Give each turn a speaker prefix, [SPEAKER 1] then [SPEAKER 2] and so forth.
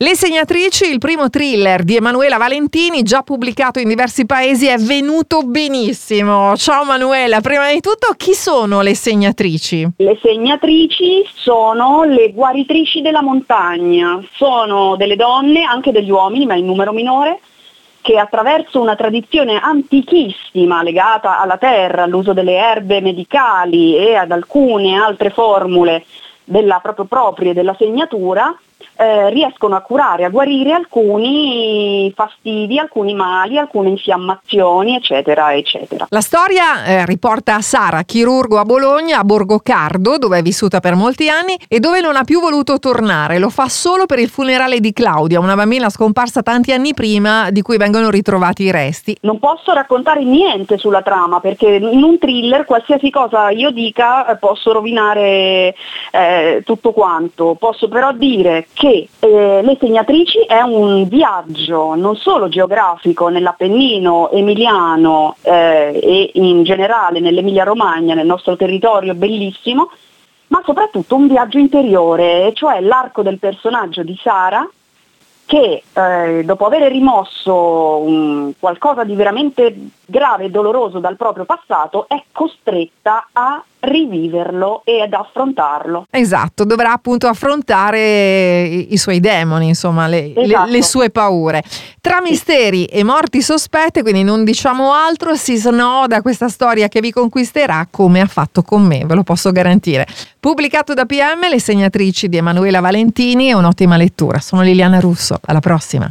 [SPEAKER 1] Le segnatrici, il primo thriller di Emanuela Valentini, già pubblicato in diversi paesi, è venuto benissimo. Ciao Manuela, prima di tutto chi sono le segnatrici?
[SPEAKER 2] Le segnatrici sono le guaritrici della montagna, sono delle donne, anche degli uomini, ma in numero minore, che attraverso una tradizione antichissima legata alla terra, all'uso delle erbe medicali e ad alcune altre formule della, proprio proprie della segnatura, eh, riescono a curare, a guarire alcuni fastidi, alcuni mali, alcune infiammazioni, eccetera, eccetera.
[SPEAKER 1] La storia eh, riporta Sara, chirurgo a Bologna, a Borgo Cardo, dove è vissuta per molti anni e dove non ha più voluto tornare. Lo fa solo per il funerale di Claudia, una bambina scomparsa tanti anni prima di cui vengono ritrovati i resti.
[SPEAKER 2] Non posso raccontare niente sulla trama perché in un thriller qualsiasi cosa io dica eh, posso rovinare eh, tutto quanto. Posso però dire che che eh, Le Segnatrici è un viaggio non solo geografico nell'Appennino emiliano eh, e in generale nell'Emilia Romagna, nel nostro territorio bellissimo, ma soprattutto un viaggio interiore, cioè l'arco del personaggio di Sara che eh, dopo aver rimosso um, qualcosa di veramente grave e doloroso dal proprio passato è costretta a riviverlo e ad affrontarlo.
[SPEAKER 1] Esatto, dovrà appunto affrontare i, i suoi demoni, insomma, le, esatto. le, le, esatto. sue paure. Tra misteri e morti sospette, quindi non diciamo altro, si snoda questa storia che vi conquisterà come ha fatto con me, ve lo posso garantire. Pubblicato da PM, Le segnatrici di Emanuela Valentini e un'ottima lettura. Sono Liliana Russo, alla prossima.